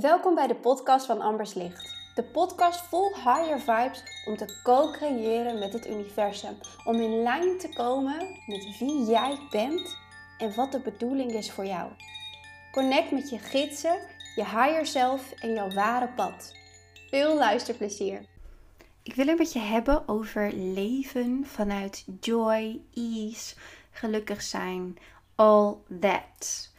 Welkom bij de podcast van Ambers Licht. De podcast vol higher vibes om te co-creëren met het universum. Om in lijn te komen met wie jij bent en wat de bedoeling is voor jou. Connect met je gidsen, je higher self en jouw ware pad. Veel luisterplezier. Ik wil een beetje hebben over leven vanuit joy, ease, gelukkig zijn, all that.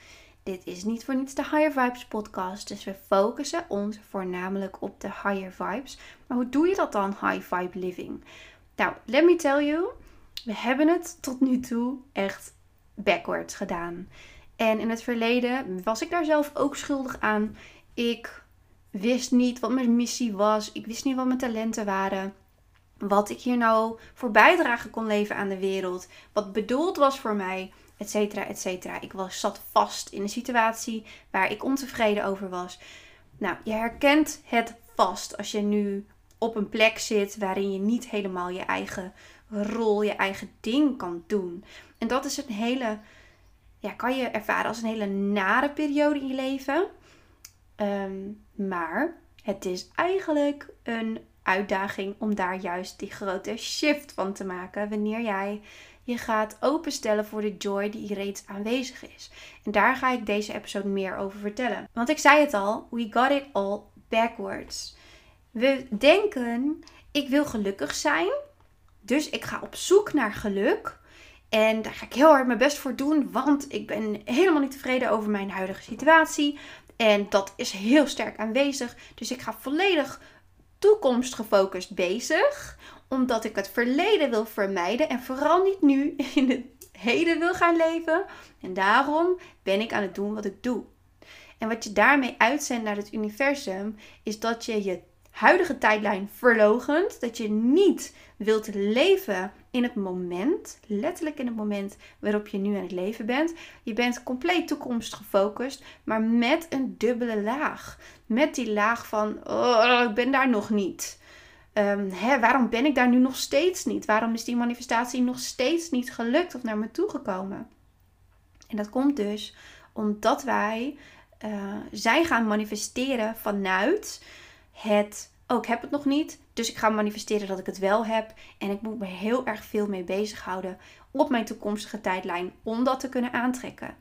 Dit is niet voor niets de Higher Vibes podcast, dus we focussen ons voornamelijk op de higher vibes. Maar hoe doe je dat dan, high vibe living? Nou, let me tell you, we hebben het tot nu toe echt backwards gedaan. En in het verleden was ik daar zelf ook schuldig aan. Ik wist niet wat mijn missie was. Ik wist niet wat mijn talenten waren. Wat ik hier nou voor bijdragen kon leveren aan de wereld. Wat bedoeld was voor mij et cetera, et cetera. Ik was, zat vast in een situatie waar ik ontevreden over was. Nou, je herkent het vast als je nu op een plek zit waarin je niet helemaal je eigen rol, je eigen ding kan doen. En dat is een hele, ja, kan je ervaren als een hele nare periode in je leven. Ehm, maar het is eigenlijk een uitdaging om daar juist die grote shift van te maken. Wanneer jij je gaat openstellen voor de joy die reeds aanwezig is. En daar ga ik deze episode meer over vertellen. Want ik zei het al, we got it all backwards. We denken, ik wil gelukkig zijn, dus ik ga op zoek naar geluk. En daar ga ik heel hard mijn best voor doen, want ik ben helemaal niet tevreden over mijn huidige situatie. En dat is heel sterk aanwezig. Dus ik ga volledig toekomstgefocust bezig omdat ik het verleden wil vermijden en vooral niet nu in het heden wil gaan leven. En daarom ben ik aan het doen wat ik doe. En wat je daarmee uitzendt naar het universum is dat je je huidige tijdlijn verlogent. Dat je niet wilt leven in het moment, letterlijk in het moment waarop je nu aan het leven bent. Je bent compleet toekomst gefocust, maar met een dubbele laag. Met die laag van, oh, ik ben daar nog niet. Um, hè, waarom ben ik daar nu nog steeds niet? Waarom is die manifestatie nog steeds niet gelukt of naar me toegekomen? En dat komt dus omdat wij uh, zijn gaan manifesteren vanuit het, oh ik heb het nog niet, dus ik ga manifesteren dat ik het wel heb. En ik moet me heel erg veel mee bezighouden op mijn toekomstige tijdlijn om dat te kunnen aantrekken.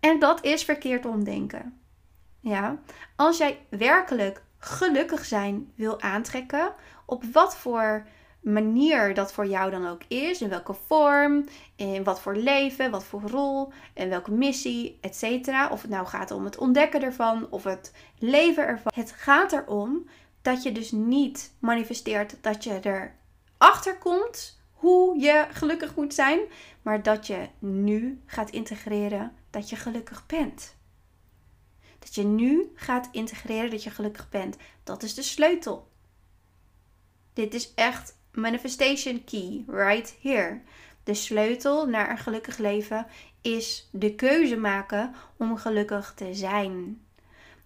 En dat is verkeerd omdenken. Ja, als jij werkelijk gelukkig zijn wil aantrekken, op wat voor manier dat voor jou dan ook is, in welke vorm, in wat voor leven, wat voor rol, en welke missie, etc. Of het nou gaat om het ontdekken ervan of het leven ervan. Het gaat erom dat je dus niet manifesteert dat je erachter komt hoe je gelukkig moet zijn, maar dat je nu gaat integreren dat je gelukkig bent. Dat je nu gaat integreren dat je gelukkig bent. Dat is de sleutel. Dit is echt manifestation key right here. De sleutel naar een gelukkig leven is de keuze maken om gelukkig te zijn.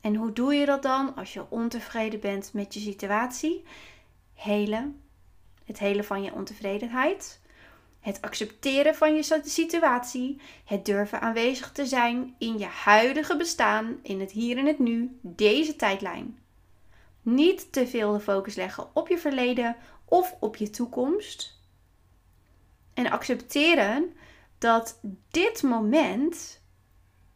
En hoe doe je dat dan als je ontevreden bent met je situatie? Helen. Het helen van je ontevredenheid. Het accepteren van je situatie. Het durven aanwezig te zijn in je huidige bestaan, in het hier en het nu, deze tijdlijn. Niet te veel de focus leggen op je verleden of op je toekomst. En accepteren dat dit moment,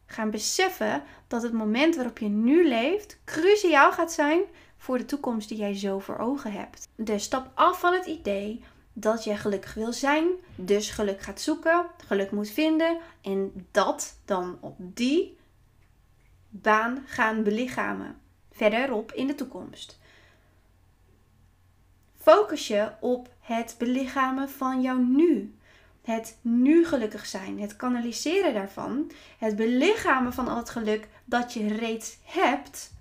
gaan beseffen dat het moment waarop je nu leeft, cruciaal gaat zijn voor de toekomst die jij zo voor ogen hebt. Dus stap af van het idee dat je gelukkig wil zijn, dus geluk gaat zoeken, geluk moet vinden en dat dan op die baan gaan belichamen verderop in de toekomst. Focus je op het belichamen van jouw nu. Het nu gelukkig zijn, het kanaliseren daarvan, het belichamen van al het geluk dat je reeds hebt.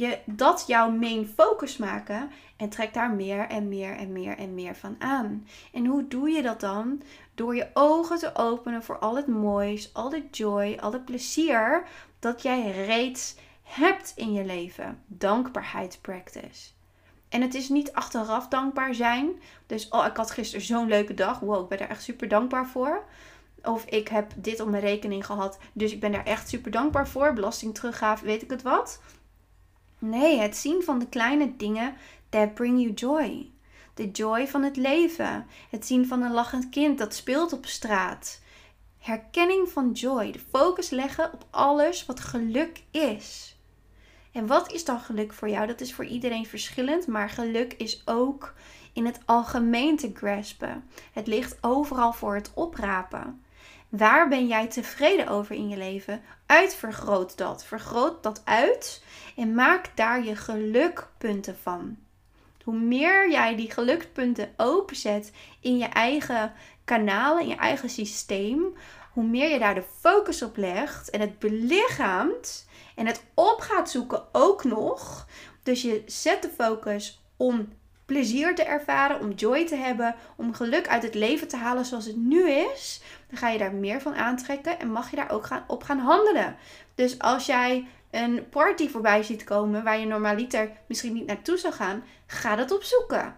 Je, dat jouw main focus maken en trek daar meer en meer en meer en meer van aan. En hoe doe je dat dan? Door je ogen te openen voor al het moois, al het joy, al het plezier dat jij reeds hebt in je leven. Dankbaarheidspractice. En het is niet achteraf dankbaar zijn. Dus, oh, ik had gisteren zo'n leuke dag. Wow, ik ben daar echt super dankbaar voor. Of ik heb dit op mijn rekening gehad. Dus ik ben daar echt super dankbaar voor. Belasting teruggave, weet ik het wat. Nee, het zien van de kleine dingen that bring you joy. De joy van het leven. Het zien van een lachend kind dat speelt op straat. Herkenning van joy. De focus leggen op alles wat geluk is. En wat is dan geluk voor jou? Dat is voor iedereen verschillend, maar geluk is ook in het algemeen te graspen. Het ligt overal voor het oprapen. Waar ben jij tevreden over in je leven? Uitvergroot dat. Vergroot dat uit en maak daar je gelukpunten van. Hoe meer jij die gelukspunten openzet in je eigen kanalen, in je eigen systeem, hoe meer je daar de focus op legt en het belichaamt en het op gaat zoeken ook nog. Dus je zet de focus om plezier te ervaren, om joy te hebben, om geluk uit het leven te halen zoals het nu is, dan ga je daar meer van aantrekken en mag je daar ook gaan, op gaan handelen. Dus als jij een party voorbij ziet komen waar je normaliter misschien niet naartoe zou gaan, ga dat opzoeken.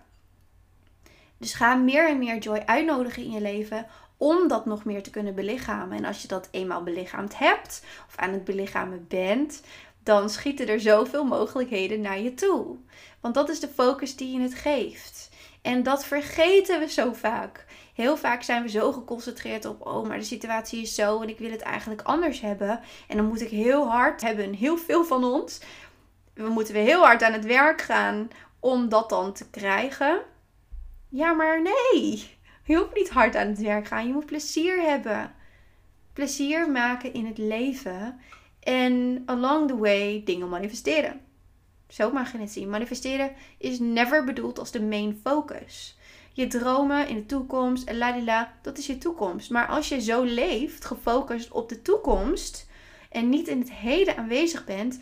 Dus ga meer en meer joy uitnodigen in je leven om dat nog meer te kunnen belichamen. En als je dat eenmaal belichaamd hebt of aan het belichamen bent, dan schieten er zoveel mogelijkheden naar je toe. Want dat is de focus die je het geeft. En dat vergeten we zo vaak. Heel vaak zijn we zo geconcentreerd op, oh, maar de situatie is zo en ik wil het eigenlijk anders hebben. En dan moet ik heel hard hebben, heel veel van ons. We moeten weer heel hard aan het werk gaan om dat dan te krijgen. Ja, maar nee. Je hoeft niet hard aan het werk gaan. Je moet plezier hebben. Plezier maken in het leven. En along the way dingen manifesteren. Zo mag je het zien. Manifesteren is never bedoeld als de main focus. Je dromen in de toekomst en ladila, dat is je toekomst. Maar als je zo leeft, gefocust op de toekomst en niet in het heden aanwezig bent,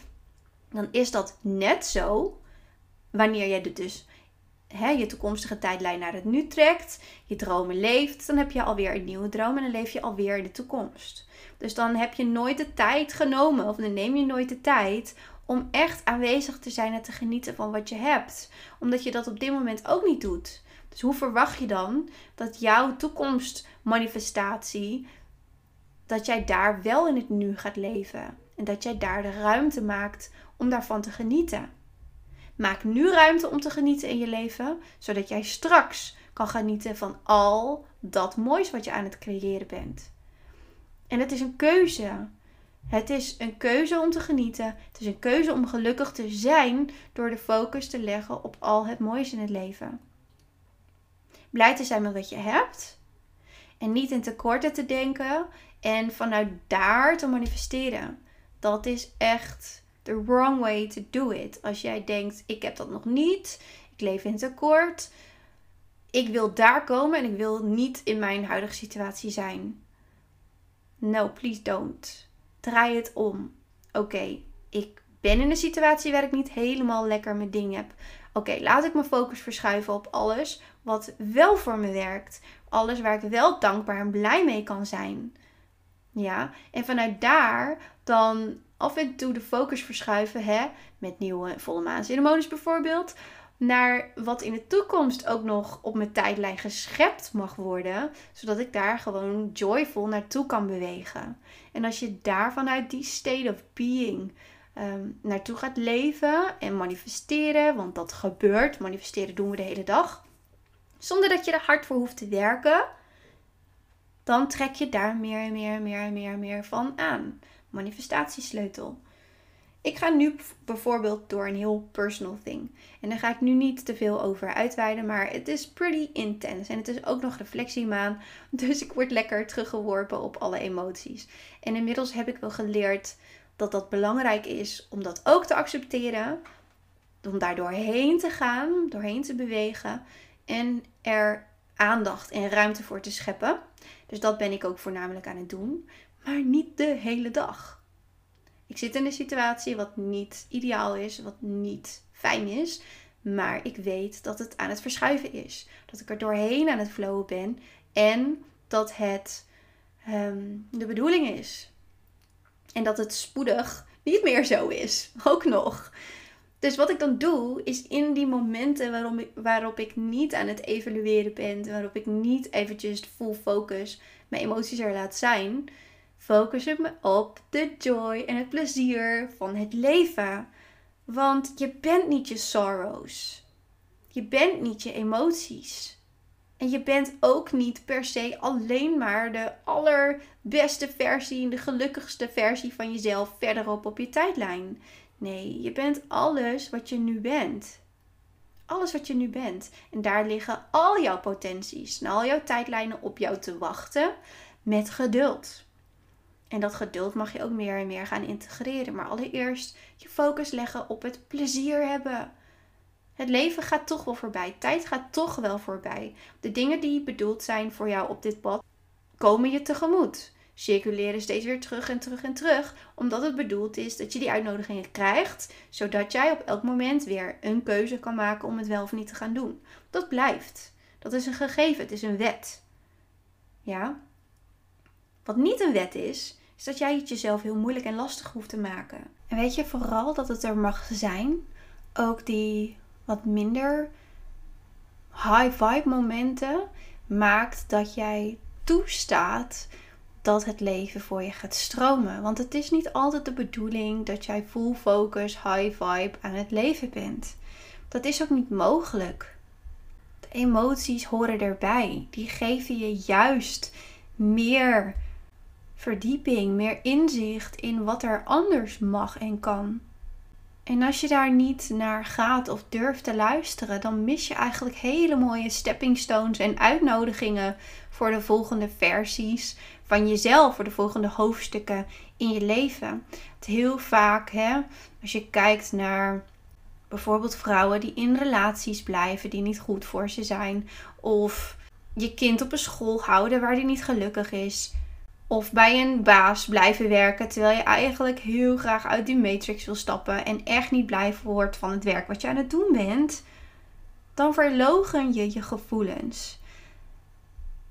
dan is dat net zo wanneer je dus je toekomstige tijdlijn naar het nu trekt, je dromen leeft, dan heb je alweer een nieuwe droom en dan leef je alweer in de toekomst. Dus dan heb je nooit de tijd genomen, of dan neem je nooit de tijd om echt aanwezig te zijn en te genieten van wat je hebt. Omdat je dat op dit moment ook niet doet. Dus hoe verwacht je dan dat jouw toekomstmanifestatie, dat jij daar wel in het nu gaat leven? En dat jij daar de ruimte maakt om daarvan te genieten. Maak nu ruimte om te genieten in je leven, zodat jij straks kan genieten van al dat moois wat je aan het creëren bent. En het is een keuze. Het is een keuze om te genieten. Het is een keuze om gelukkig te zijn door de focus te leggen op al het moois in het leven. Blij te zijn met wat je hebt. En niet in tekorten te denken en vanuit daar te manifesteren. Dat is echt the wrong way to do it. Als jij denkt, ik heb dat nog niet, ik leef in tekort, ik wil daar komen en ik wil niet in mijn huidige situatie zijn. No, please don't. Draai het om. Oké, ik ben in een situatie waar ik niet helemaal lekker mijn ding heb. Oké, laat ik mijn focus verschuiven op alles wat wel voor me werkt. Alles waar ik wel dankbaar en blij mee kan zijn. Ja, en vanuit daar dan af en toe de focus verschuiven, hè, met nieuwe volle maanceremonies bijvoorbeeld, naar wat in de toekomst ook nog op mijn tijdlijn geschept mag worden, zodat ik daar gewoon joyful naartoe kan bewegen. En als je daar vanuit die state of being um, naartoe gaat leven en manifesteren, want dat gebeurt, manifesteren doen we de hele dag, zonder dat je er hard voor hoeft te werken, dan trek je daar meer en meer en meer en meer en meer van aan. Manifestatiesleutel. Ik ga nu bijvoorbeeld door een heel personal thing. En daar ga ik nu niet te veel over uitweiden, maar het is pretty intense. En het is ook nog reflectiemaan, dus ik word lekker teruggeworpen op alle emoties. En inmiddels heb ik wel geleerd dat dat belangrijk is om dat ook te accepteren. Om daar doorheen te gaan, doorheen te bewegen. En er aandacht en ruimte voor te scheppen. Dus dat ben ik ook voornamelijk aan het doen. Maar niet de hele dag. Ik zit in een situatie wat niet ideaal is, wat niet fijn is. Maar ik weet dat het aan het verschuiven is. Dat ik er doorheen aan het flowen ben. En dat het ehm, de bedoeling is. En dat het spoedig niet meer zo is. Ook nog. Dus wat ik dan doe, is in die momenten waarom waarop ik niet aan het evalueren ben, waarop ik niet eventjes full focus mijn emoties er laat zijn, focus ik me op de joy en het plezier van het leven. Want je bent niet je sorrows. Je bent niet je emoties. En je bent ook niet per se alleen maar de allerbeste versie, de gelukkigste versie van jezelf verderop op je tijdlijn. Nee, je bent alles wat je nu bent. Alles wat je nu bent. En daar liggen al jouw potenties en al jouw tijdlijnen op jou te wachten met geduld. En dat geduld mag je ook meer en meer gaan integreren. Maar allereerst je focus leggen op het plezier hebben. Het leven gaat toch wel voorbij. Tijd gaat toch wel voorbij. De dingen die bedoeld zijn voor jou op dit pad komen je tegemoet. Circuleren steeds weer terug en terug en terug. Omdat het bedoeld is dat je die uitnodigingen krijgt. Zodat jij op elk moment weer een keuze kan maken om het wel of niet te gaan doen. Dat blijft. Dat is een gegeven. Het is een wet. Ja? Wat niet een wet is, is dat jij het jezelf heel moeilijk en lastig hoeft te maken. En weet je vooral dat het er mag zijn, ook die wat minder high vibe momenten, maakt dat jij toestaat dat het leven voor je gaat stromen. Want het is niet altijd de bedoeling dat jij full focus, high vibe aan het leven bent. Dat is ook niet mogelijk. De emoties horen erbij. Die geven je juist meer verdieping, meer inzicht in wat er anders mag en kan. En als je daar niet naar gaat of durft te luisteren, dan mis je eigenlijk hele mooie stepping stones en uitnodigingen voor de volgende versies van jezelf, voor de volgende hoofdstukken in je leven. Het heel vaak, hè, als je kijkt naar bijvoorbeeld vrouwen die in relaties blijven die niet goed voor ze zijn, of je kind op een school houden waar die niet gelukkig is of bij een baas blijven werken terwijl je eigenlijk heel graag uit die matrix wil stappen en echt niet blij wordt van het werk wat je aan het doen bent, dan verlogen je je gevoelens.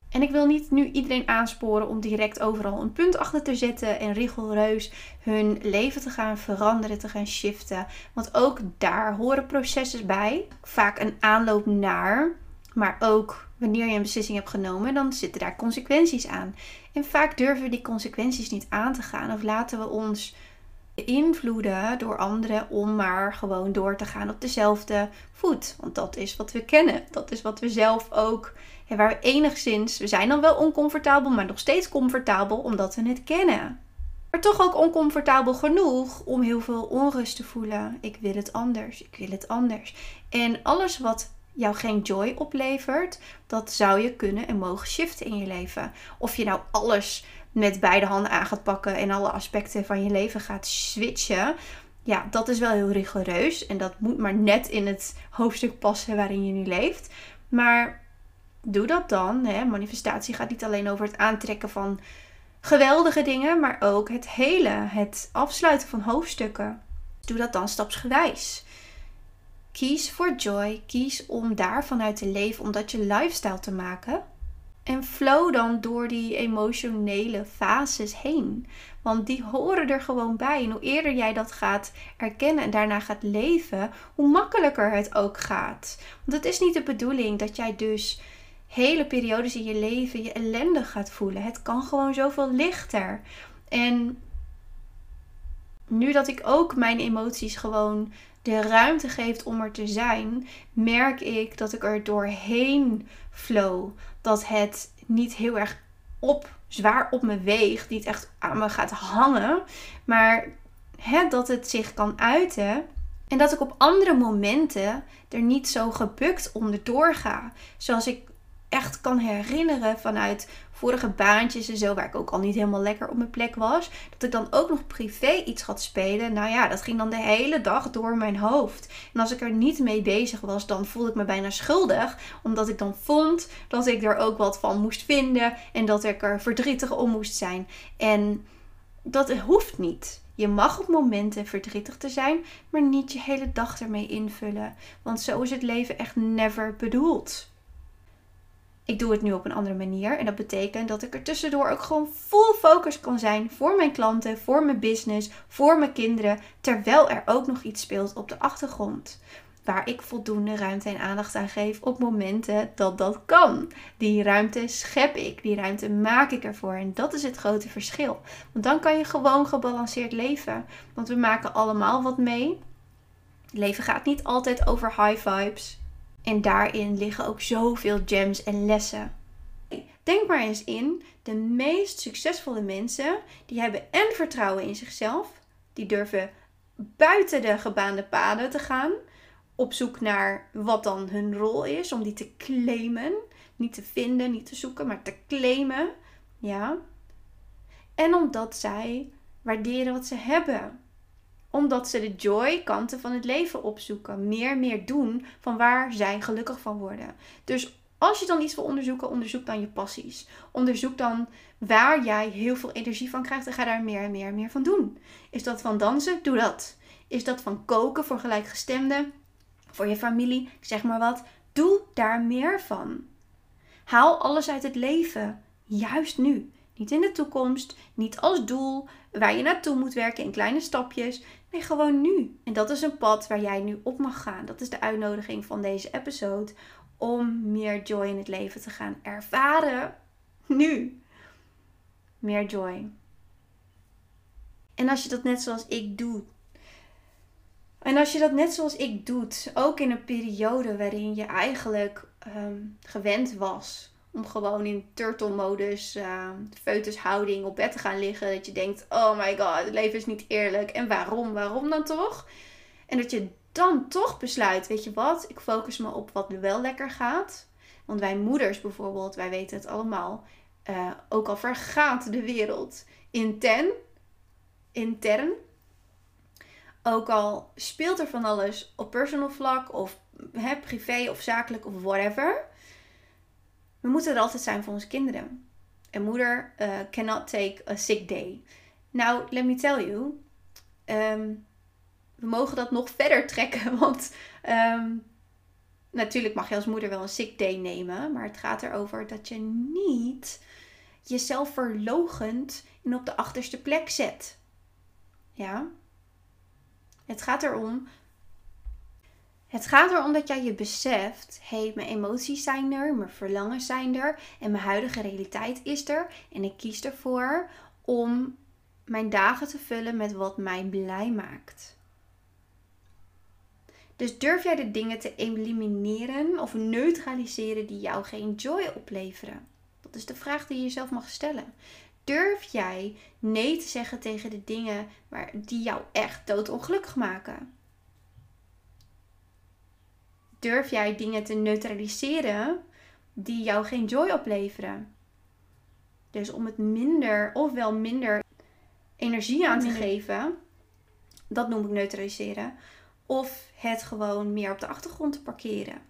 En ik wil niet nu iedereen aansporen om direct overal een punt achter te zetten en rigoureus hun leven te gaan veranderen, te gaan shiften. Want ook daar horen processen bij. Vaak een aanloop naar, maar ook wanneer je een beslissing hebt genomen, dan zitten daar consequenties aan. En vaak durven we die consequenties niet aan te gaan of laten we ons beïnvloeden door anderen om maar gewoon door te gaan op dezelfde voet. Want dat is wat we kennen. Dat is wat we zelf ook, en waar we enigszins, we zijn dan wel oncomfortabel, maar nog steeds comfortabel omdat we het kennen. Maar toch ook oncomfortabel genoeg om heel veel onrust te voelen. Ik wil het anders, ik wil het anders. En alles wat jou geen joy oplevert, dat zou je kunnen en mogen shiften in je leven. Of je nou alles met beide handen aan gaat pakken en alle aspecten van je leven gaat switchen. Ja, dat is wel heel rigoureus. En dat moet maar net in het hoofdstuk passen waarin je nu leeft. Maar doe dat dan. Hè. Manifestatie gaat niet alleen over het aantrekken van geweldige dingen, maar ook het hele, het afsluiten van hoofdstukken. Doe dat dan stapsgewijs. Kies voor joy. Kies om daar vanuit te leven, om dat je lifestyle te maken. En flow dan door die emotionele fases heen. Want die horen er gewoon bij. En hoe eerder jij dat gaat erkennen en daarna gaat leven, hoe makkelijker het ook gaat. Want het is niet de bedoeling dat jij dus hele periodes in je leven je ellendig gaat voelen. Het kan gewoon zoveel lichter. En nu dat ik ook mijn emoties gewoon de ruimte geeft om er te zijn, merk ik dat ik er doorheen flow. Dat het niet heel erg op, zwaar op me weegt, niet echt aan me gaat hangen, maar dat het zich kan uiten. En dat ik op andere momenten er niet zo gebukt onderdoor ga. Zoals ik echt kan herinneren vanuit vorige baantjes en zo, waar ik ook al niet helemaal lekker op mijn plek was, dat ik dan ook nog privé iets had spelen. Nou ja, dat ging dan de hele dag door mijn hoofd. En als ik er niet mee bezig was, dan voelde ik me bijna schuldig, omdat ik dan vond dat ik er ook wat van moest vinden en dat ik er verdrietig om moest zijn. En dat hoeft niet. Je mag op momenten verdrietig te zijn, maar niet je hele dag ermee invullen. Want zo is het leven echt never bedoeld ik doe het nu op een andere manier. En dat betekent dat ik er tussendoor ook gewoon full focus kan zijn voor mijn klanten, voor mijn business, voor mijn kinderen. Terwijl er ook nog iets speelt op de achtergrond. Waar ik voldoende ruimte en aandacht aan geef op momenten dat dat kan. Die ruimte schep ik, die ruimte maak ik ervoor. En dat is het grote verschil. Want dan kan je gewoon gebalanceerd leven. Want we maken allemaal wat mee. Leven gaat niet altijd over high vibes. En daarin liggen ook zoveel gems en lessen. Denk maar eens in, de meest succesvolle mensen, die hebben en vertrouwen in zichzelf, die durven buiten de gebaande paden te gaan, op zoek naar wat dan hun rol is, om die te claimen. Niet te vinden, niet te zoeken, maar te claimen. Ja. En omdat zij waarderen wat ze hebben. Omdat ze de joy kanten van het leven opzoeken. Meer, meer doen van waar zij gelukkig van worden. Dus als je dan iets wil onderzoeken, onderzoek dan je passies. Onderzoek dan waar jij heel veel energie van krijgt en ga daar meer en meer en meer van doen. Is dat van dansen? Doe dat. Is dat van koken voor gelijkgestemden? Voor je familie? Zeg maar wat. Doe daar meer van. Haal alles uit het leven. Juist nu. Niet in de toekomst, niet als doel waar je naartoe moet werken in kleine stapjes. Nee, gewoon nu. En dat is een pad waar jij nu op mag gaan. Dat is de uitnodiging van deze episode om meer joy in het leven te gaan ervaren. Nu. Meer joy. En als je dat net zoals ik doet. En als je dat net zoals ik doet, ook in een periode waarin je eigenlijk ehm, gewend was om gewoon in turtle-modus, uh, foetushouding op bed te gaan liggen. Dat je denkt, oh my god, het leven is niet eerlijk. En waarom? Waarom dan toch? En dat je dan toch besluit, weet je wat, ik focus me op wat wel lekker gaat. Want wij moeders bijvoorbeeld, wij weten het allemaal. Uh, ook al vergaat de wereld intern, intern. Ook al speelt er van alles op personal vlak of hè, privé of zakelijk of whatever. We moeten er altijd zijn voor onze kinderen. Een moeder uh, cannot take a sick day. Nou, let me tell you. Um, we mogen dat nog verder trekken. Want um, natuurlijk mag je als moeder wel een sick day nemen. Maar het gaat erover dat je niet jezelf verlogend en op de achterste plek zet. Ja? Het gaat erom het gaat erom dat jij je beseft: hé, hey, mijn emoties zijn er, mijn verlangens zijn er en mijn huidige realiteit is er. En ik kies ervoor om mijn dagen te vullen met wat mij blij maakt. Dus durf jij de dingen te elimineren of neutraliseren die jou geen joy opleveren? Dat is de vraag die je jezelf mag stellen. Durf jij nee te zeggen tegen de dingen waar, die jou echt doodongelukkig maken? Durf jij dingen te neutraliseren die jou geen joy opleveren. Dus om het minder, ofwel minder energie aan te geven, dat noem ik neutraliseren. Of het gewoon meer op de achtergrond te parkeren.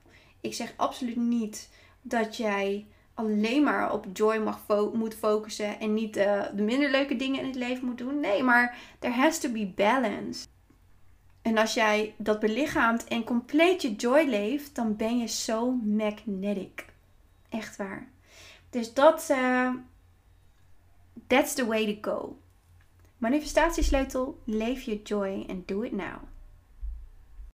Ik zeg absoluut niet dat jij alleen maar op joy mag fo moet focussen en niet uh, de minder leuke dingen in het leven moet doen. Nee, maar there has to be balance. En als jij dat belichaamt en compleet je joy leeft, dan ben je zo magnetic. Echt waar. Dus dat, uh, that's the way to go. Manifestatiesleutel, leef je joy en do it now.